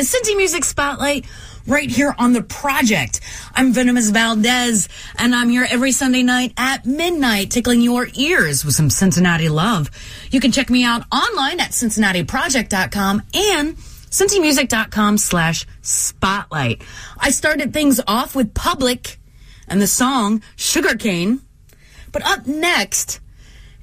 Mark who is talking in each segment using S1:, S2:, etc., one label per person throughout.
S1: To Cincy Music Spotlight right here on The Project. I'm Venomous Valdez, and I'm here every Sunday night at midnight, tickling your ears with some Cincinnati love. You can check me out online at cincinnatiproject.com and cincymusic.com slash spotlight. I started things off with Public and the song Sugarcane. But up next,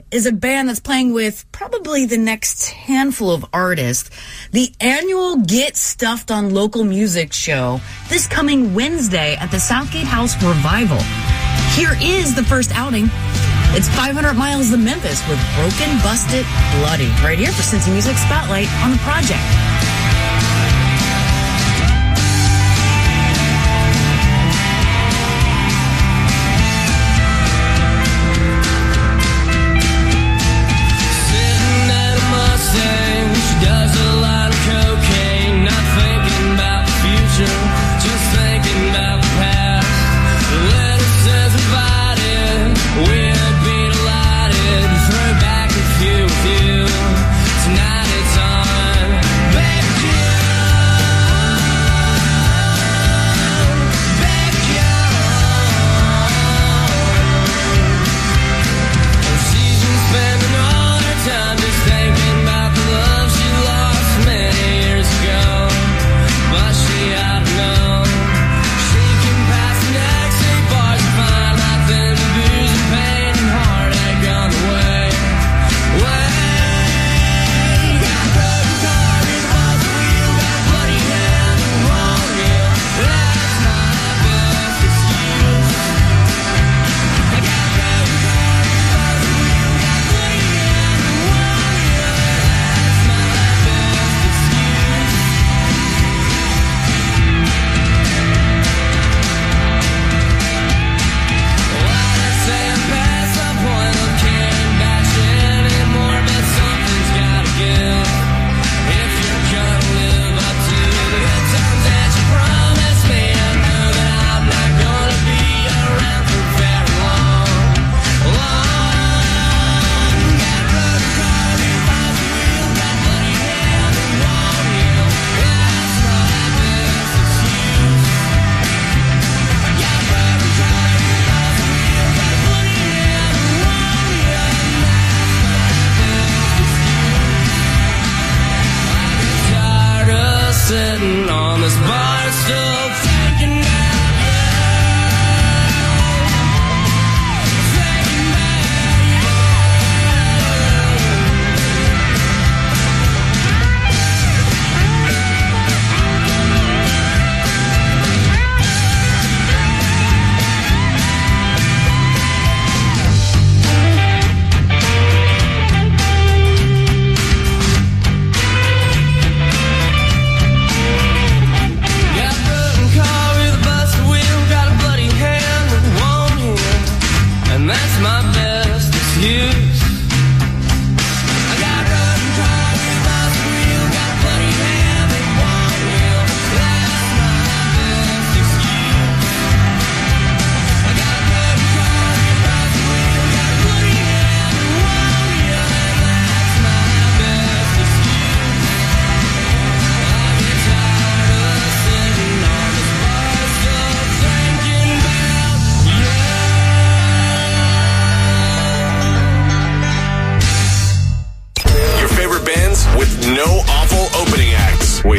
S1: is a band that's playing with probably the next handful of artists. The annual Get Stuffed on Local Music show this coming Wednesday at the Southgate House Revival. Here is the first outing. It's 500 miles to Memphis with Broken, Busted, Bloody. Right here for Cincy Music Spotlight on the project.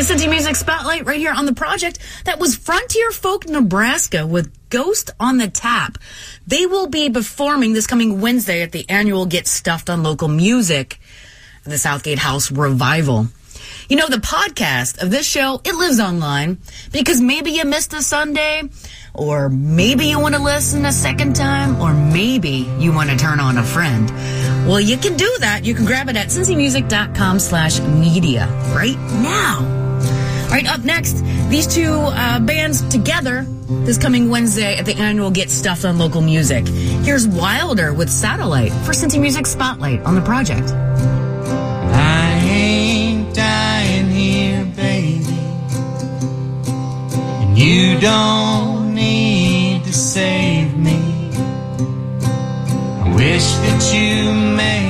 S1: You're Cincy Music Spotlight right here on the project. That was Frontier Folk Nebraska with Ghost on the Tap. They will be performing this coming Wednesday at the annual Get Stuffed on Local Music, the Southgate House Revival. You know, the podcast of this show, it lives online because maybe you missed a Sunday, or maybe you want to listen a second time, or maybe you want to turn on a friend. Well, you can do that. You can grab it at cincymusic.com slash media right now. All right, up next, these two uh, bands together this coming Wednesday at the annual Get Stuffed on Local Music. Here's Wilder with Satellite for Cincy Music Spotlight on the project.
S2: I ain't dying here, baby. And you don't need to save me. I wish that you may,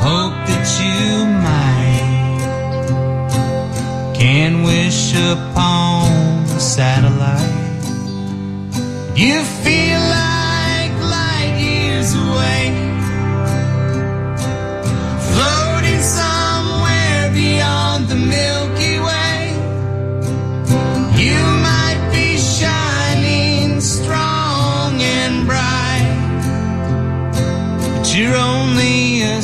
S2: hope that you might. Can wish upon a satellite. You feel like light years away. Floating somewhere beyond the Milky Way. You might be shining strong and bright, but you're only a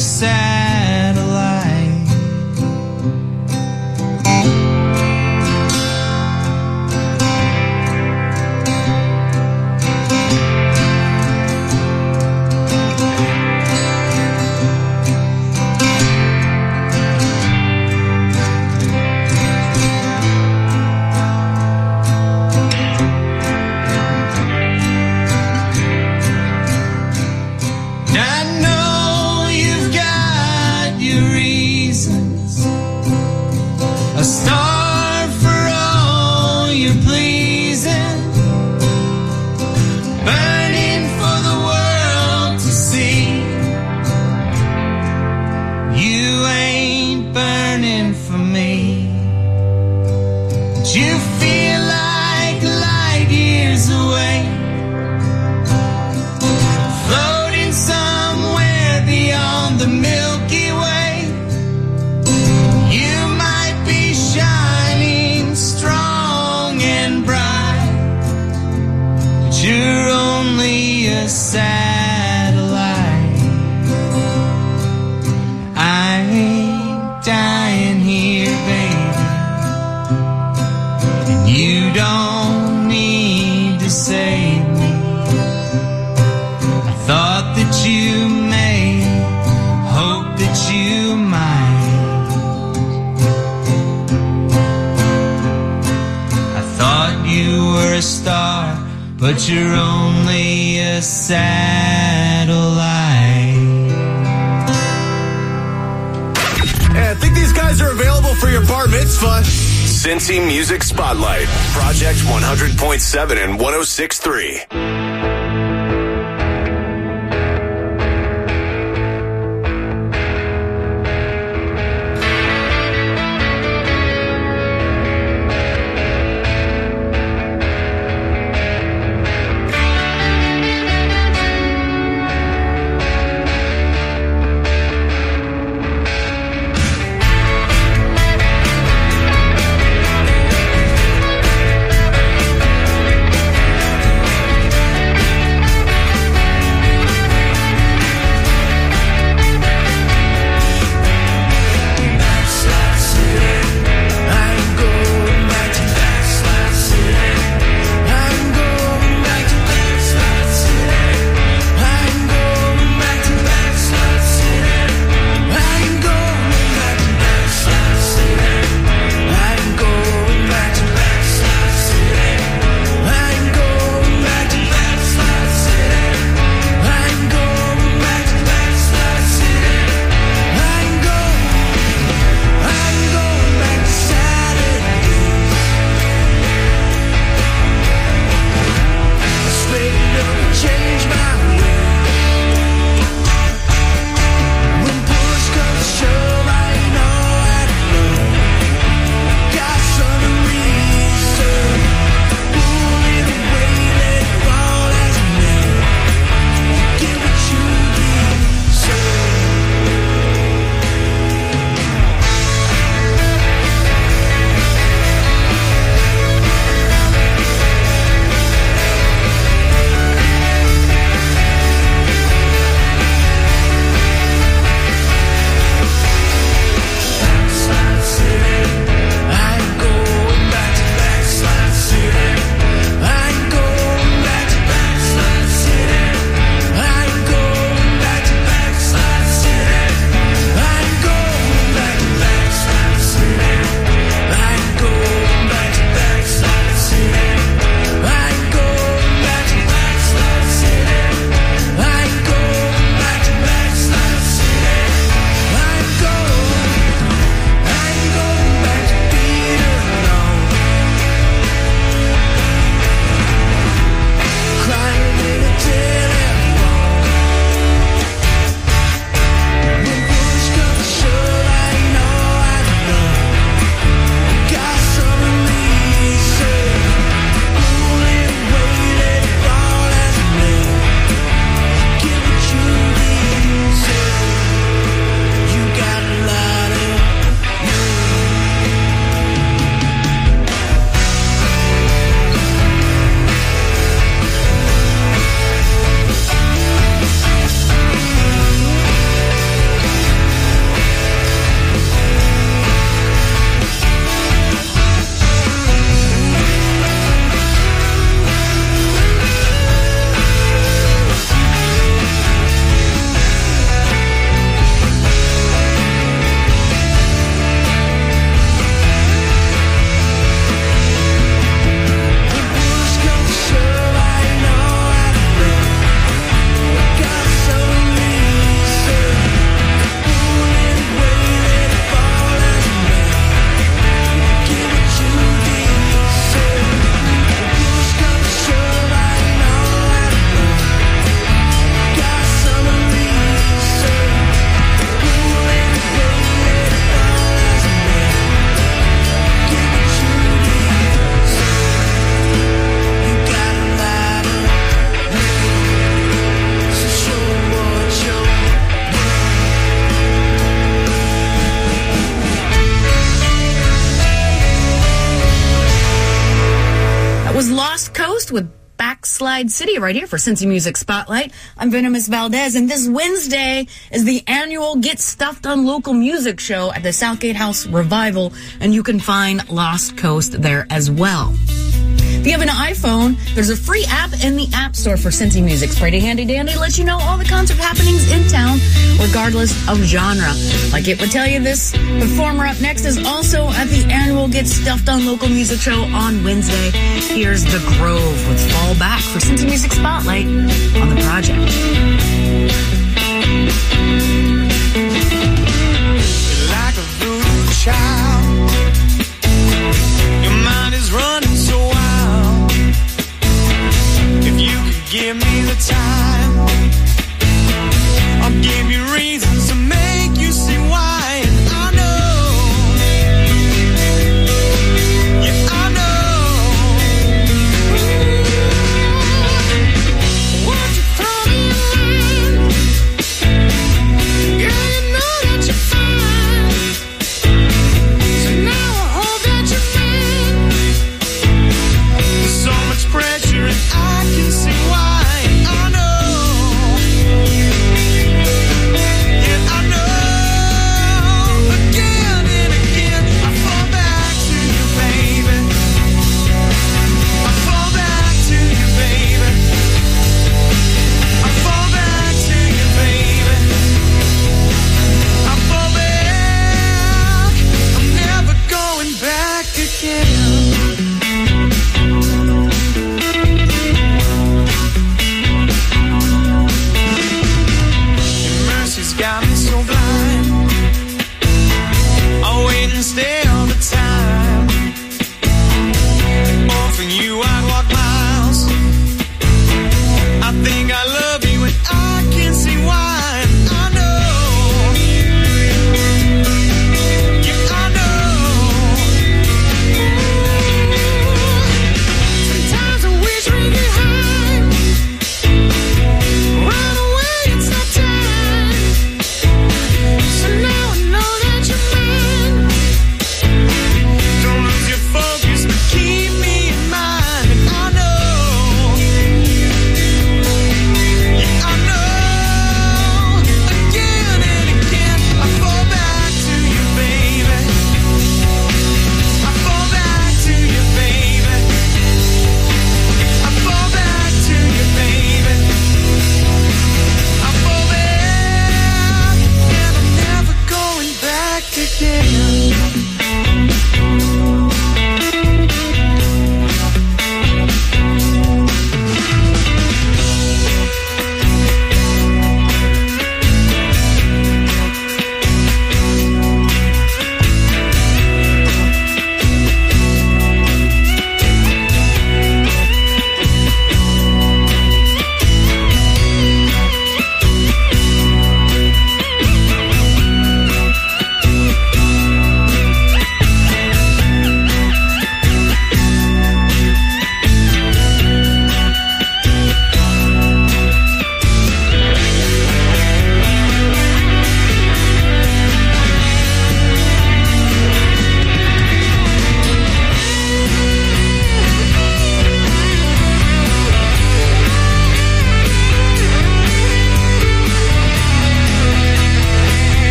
S1: City right here for Cincy Music Spotlight. I'm Venomous Valdez, and this Wednesday is the annual Get Stuffed on Local Music show at the Southgate House Revival, and you can find Lost Coast there as well. If you have an iPhone, there's a free app in the App Store for Cincy Music. pretty handy dandy. Lets you know all the concert happenings in town, regardless of genre. Like it would tell you this performer up next is also at the annual Get Stuffed on Local Music Show on Wednesday. Here's The Grove with Fall Back for Cincy Music Spotlight on the project.
S3: Like a child Give me the time.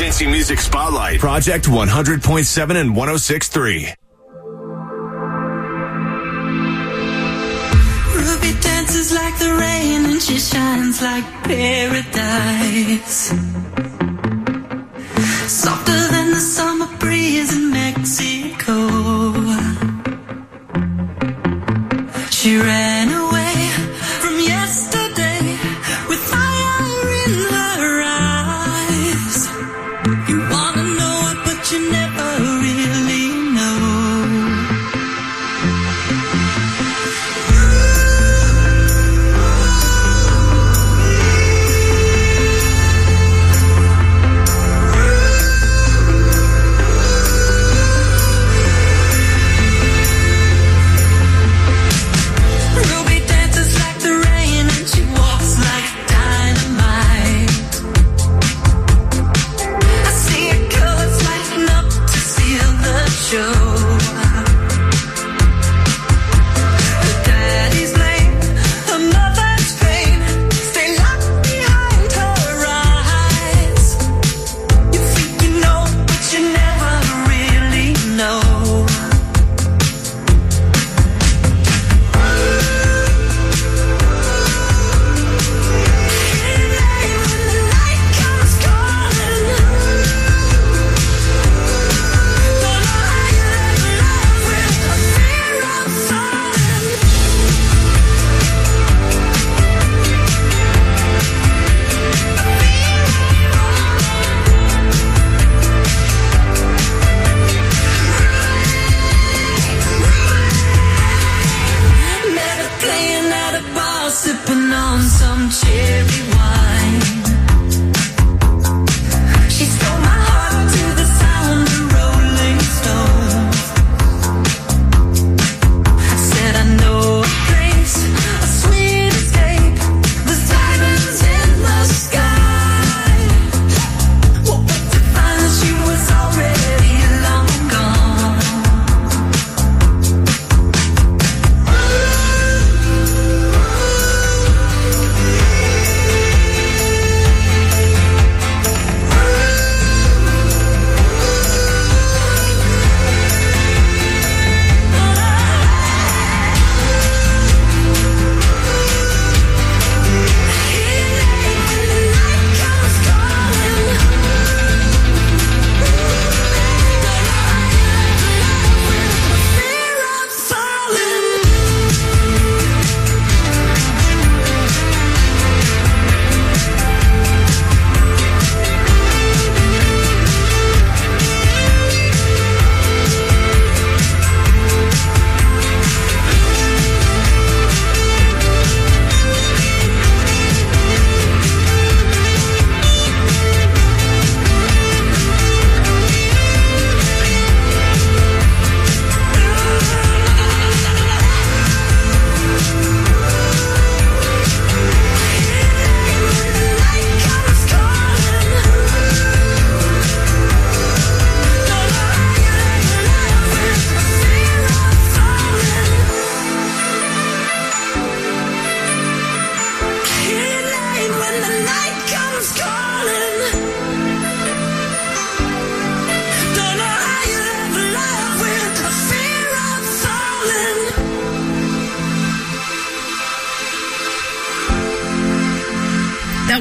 S4: Cincy Music Spotlight, Project 100.7 and 106.3.
S5: Ruby dances like the rain and she shines like paradise. sipping on some cherry wine.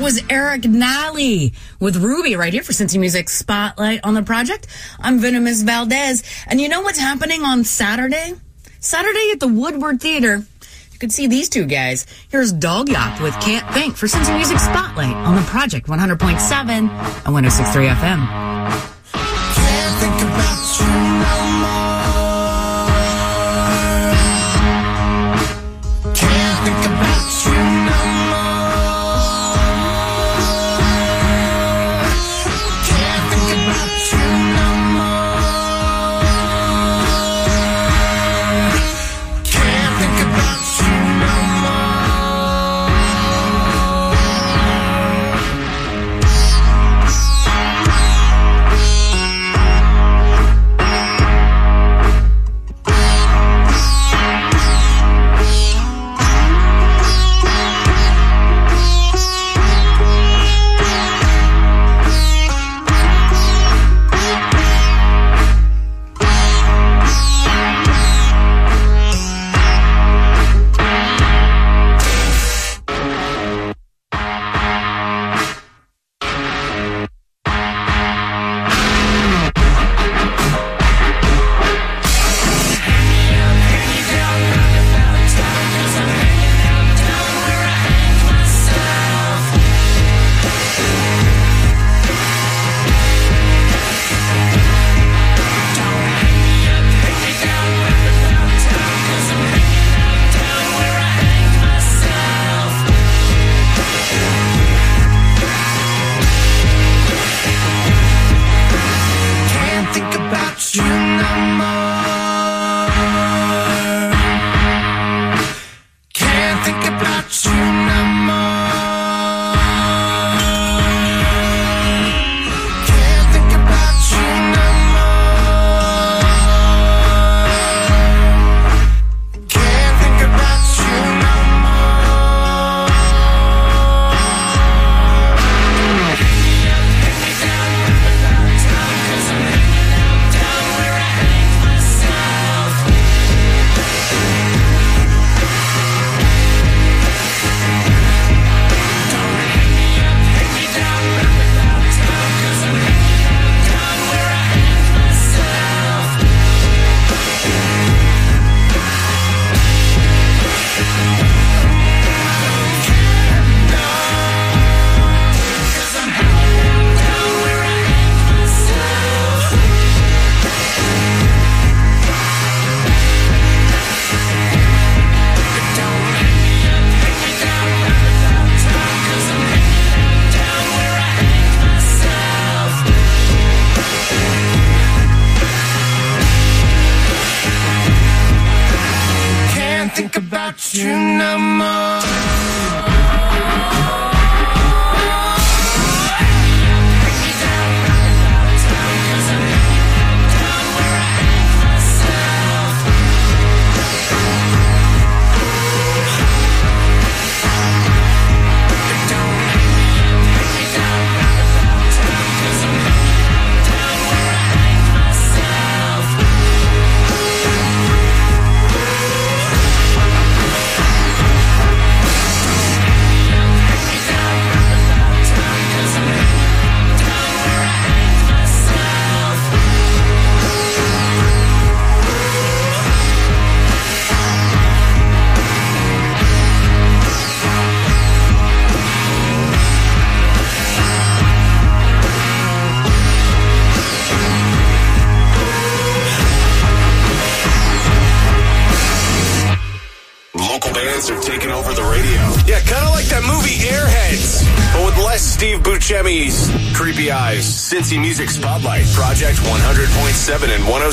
S5: was
S1: Eric Nally with Ruby right here for Cincy Music Spotlight on the project. I'm Venomous Valdez. And you know what's happening on Saturday? Saturday at the Woodward Theater. You can see these two guys. Here's Dog Yacht with Can't Think for Cincy Music Spotlight on the project 100.7 and 106.3 FM.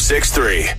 S6: 106.3.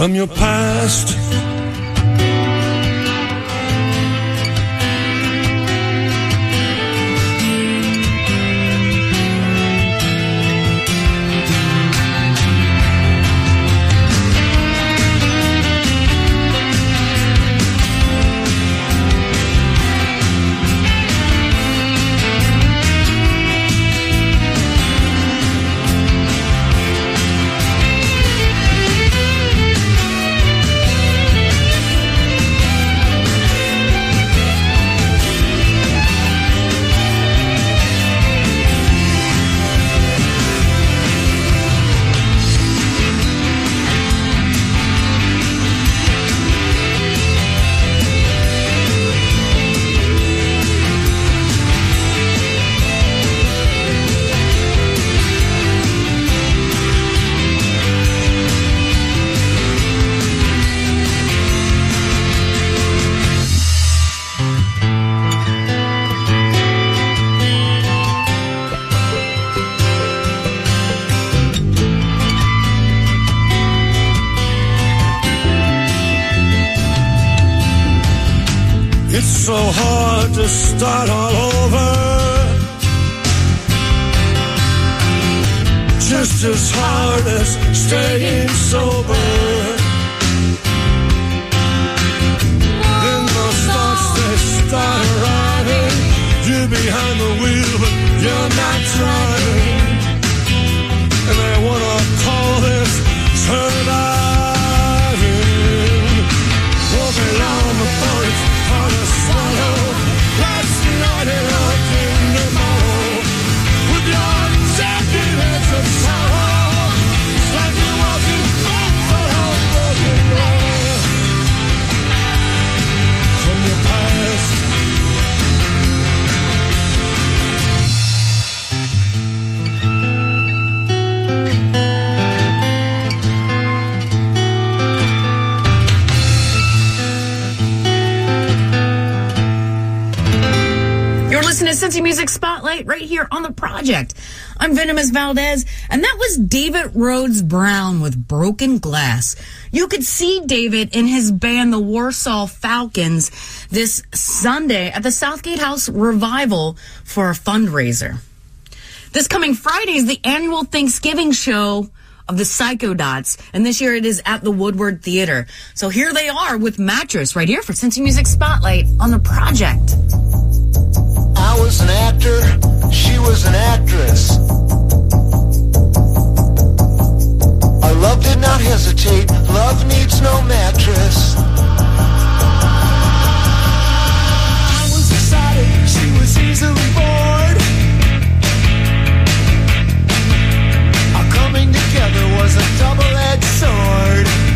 S7: From your past.
S1: Cincy Music Spotlight right here on the project. I'm Venomous Valdez, and that was David Rhodes Brown with Broken Glass. You could see David in his band, the Warsaw Falcons, this Sunday at the Southgate House Revival for a fundraiser. This coming Friday is the annual Thanksgiving show of the Psychodots, and this year it is at the Woodward Theater. So here they are with Mattress right here for Cincy Music Spotlight on the project.
S3: I was an actor, she was an actress. Our love did not hesitate, love needs no mattress. I was excited, she was easily bored. Our coming together was a double-edged sword.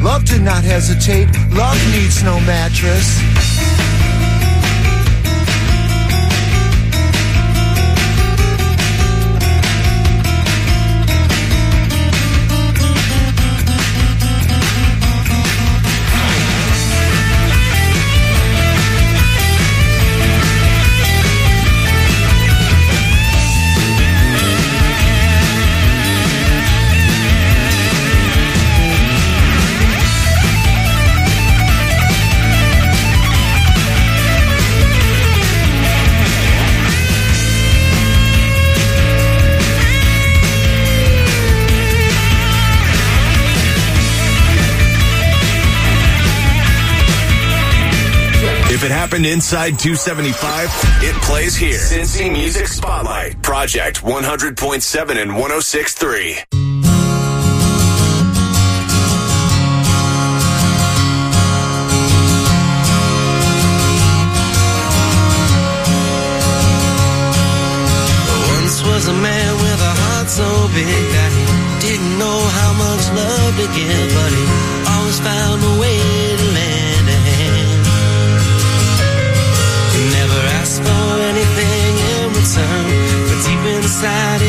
S3: Love did not hesitate, love needs no mattress.
S4: Happened inside 275, it plays here. Cincy Music Spotlight. Project 100.7 and 106.3.
S8: Once was a man with a heart so big that he didn't know how much love to give, but he always found a
S9: outside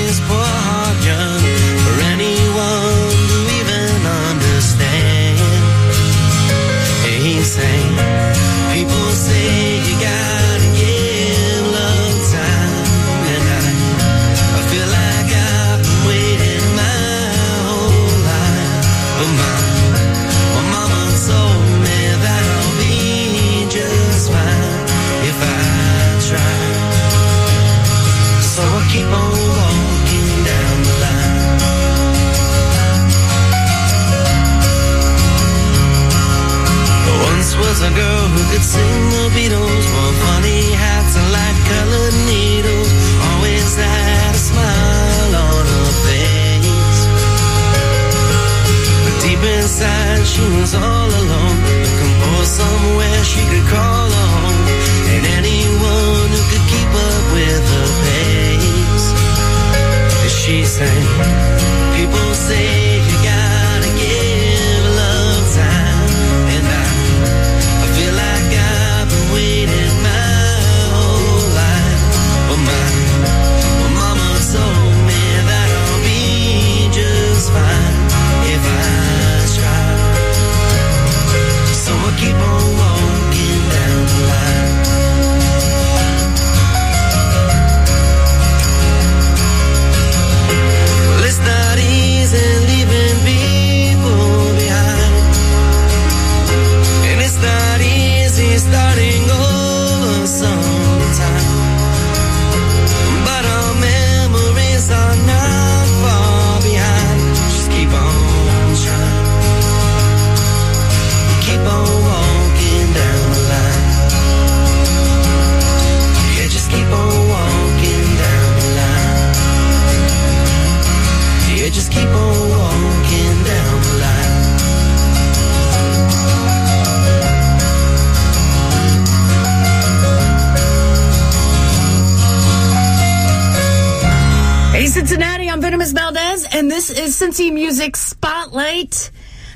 S1: Hey, Cincinnati, I'm Venomous Valdez, and this is Cincy Music Spotlight.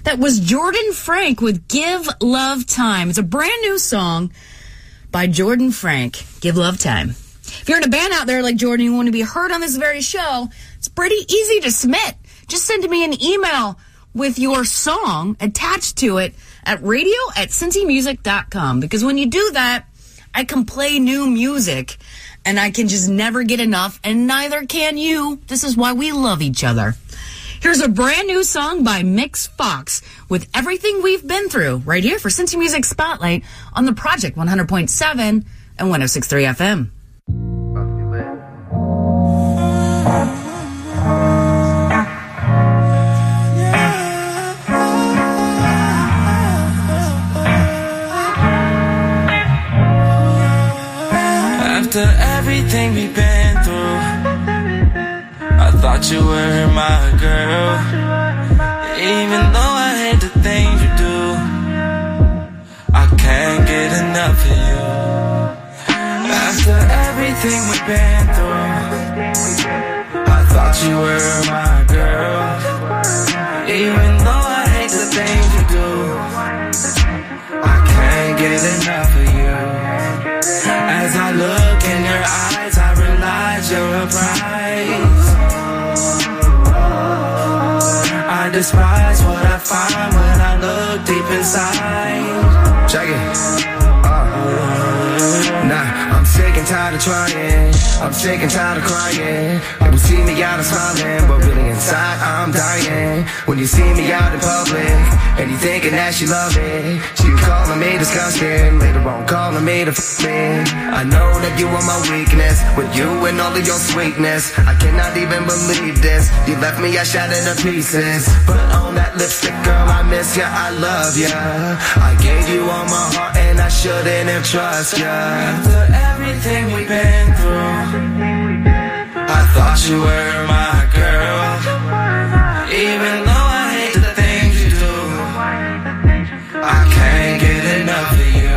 S1: That was Jordan Frank with Give Love Time. It's a brand new song by Jordan Frank, Give Love Time. If you're in a band out there like Jordan, you want to be heard on this very show, it's pretty easy to submit. Just send me an email with your song attached to it at radio at cincymusic.com because when you do that, I can play new music and I can just never get enough, and neither can you. This is why we love each other. Here's a brand new song by Mix Fox with everything we've been through right here for Cincy Music Spotlight on the Project 100.7 and 106.3 FM.
S3: After everything we've been through, I thought you were my girl. Even though I hate the things you do, I can't get enough of you. After everything we've been through, I thought you were my girl. Even though I hate the things you do, I can't get enough prize. I despise what I find when I look deep inside.
S10: Check it. Uh, nah, I'm sick and tired of trying. I'm sick and tired of crying. People see me out and smiling, but really inside I'm dying. When you see me out in public, and you thinking that she love it, she calling me disgusting. Later on, calling me the f-. I know that you are my weakness, with you and all of your sweetness. I cannot even believe this. You left me, I shattered to pieces. Put on that lipstick, girl, I miss ya, I love ya. I gave you all my heart, and I shouldn't have trusted ya.
S3: After everything we've been through, I thought you were my girl. Even though I hate the things you do, I can't get enough of you.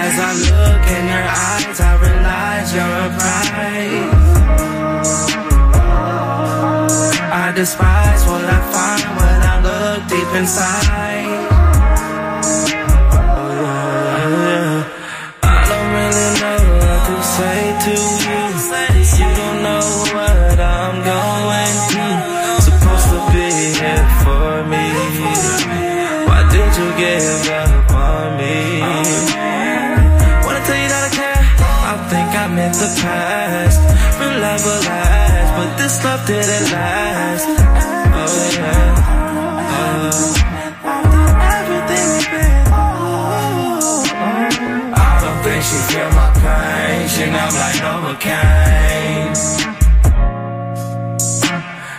S3: As I look in your eyes, I realize you're a prize. I despise what I find when I look deep inside.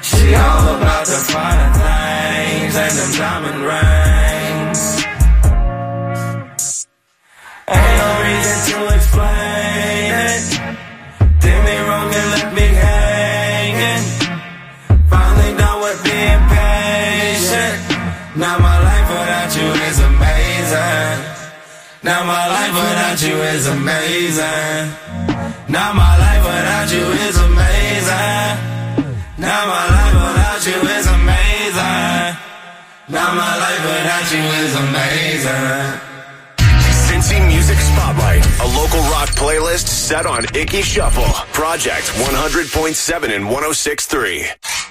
S3: She all about the finer things and them diamond rings. Ain't no reason to explain it. Did me wrong and left me hanging. Finally done with being patient. Now my life without you is amazing. Now my life without you is amazing. Now my life without you is amazing. Now my life without you is amazing. Now my life without you is amazing.
S11: Cincy Music Spotlight, a local rock playlist set on Icky Shuffle. Project 100.7 and 106.3.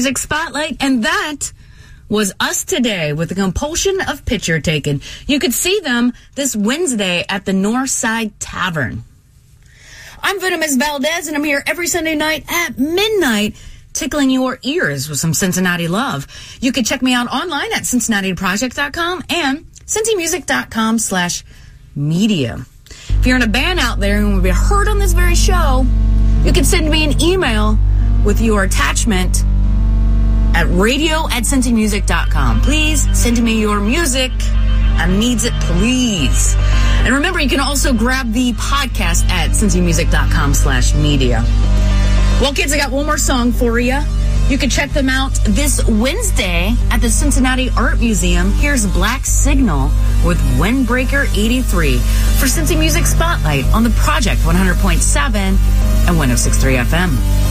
S1: Music Spotlight, and that was us today with the compulsion of picture taken. You could see them this Wednesday at the Northside Tavern. I'm Venomous Valdez, and I'm here every Sunday night at midnight, tickling your ears with some Cincinnati love. You can check me out online at cincinnatiproject.com and cincymusic.com slash media. If you're in a band out there and to be heard on this very show, you can send me an email with your attachment at radio at cincymusic.com. Please send me your music. I needs it, please. And remember, you can also grab the podcast at cincymusic.com slash media. Well, kids, I got one more song for you. You can check them out this Wednesday at the Cincinnati Art Museum. Here's Black Signal with Windbreaker 83 for Cincy Music Spotlight on the Project 100.7 and 106.3 FM.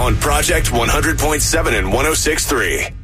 S4: On Project 100.7 and 106.3.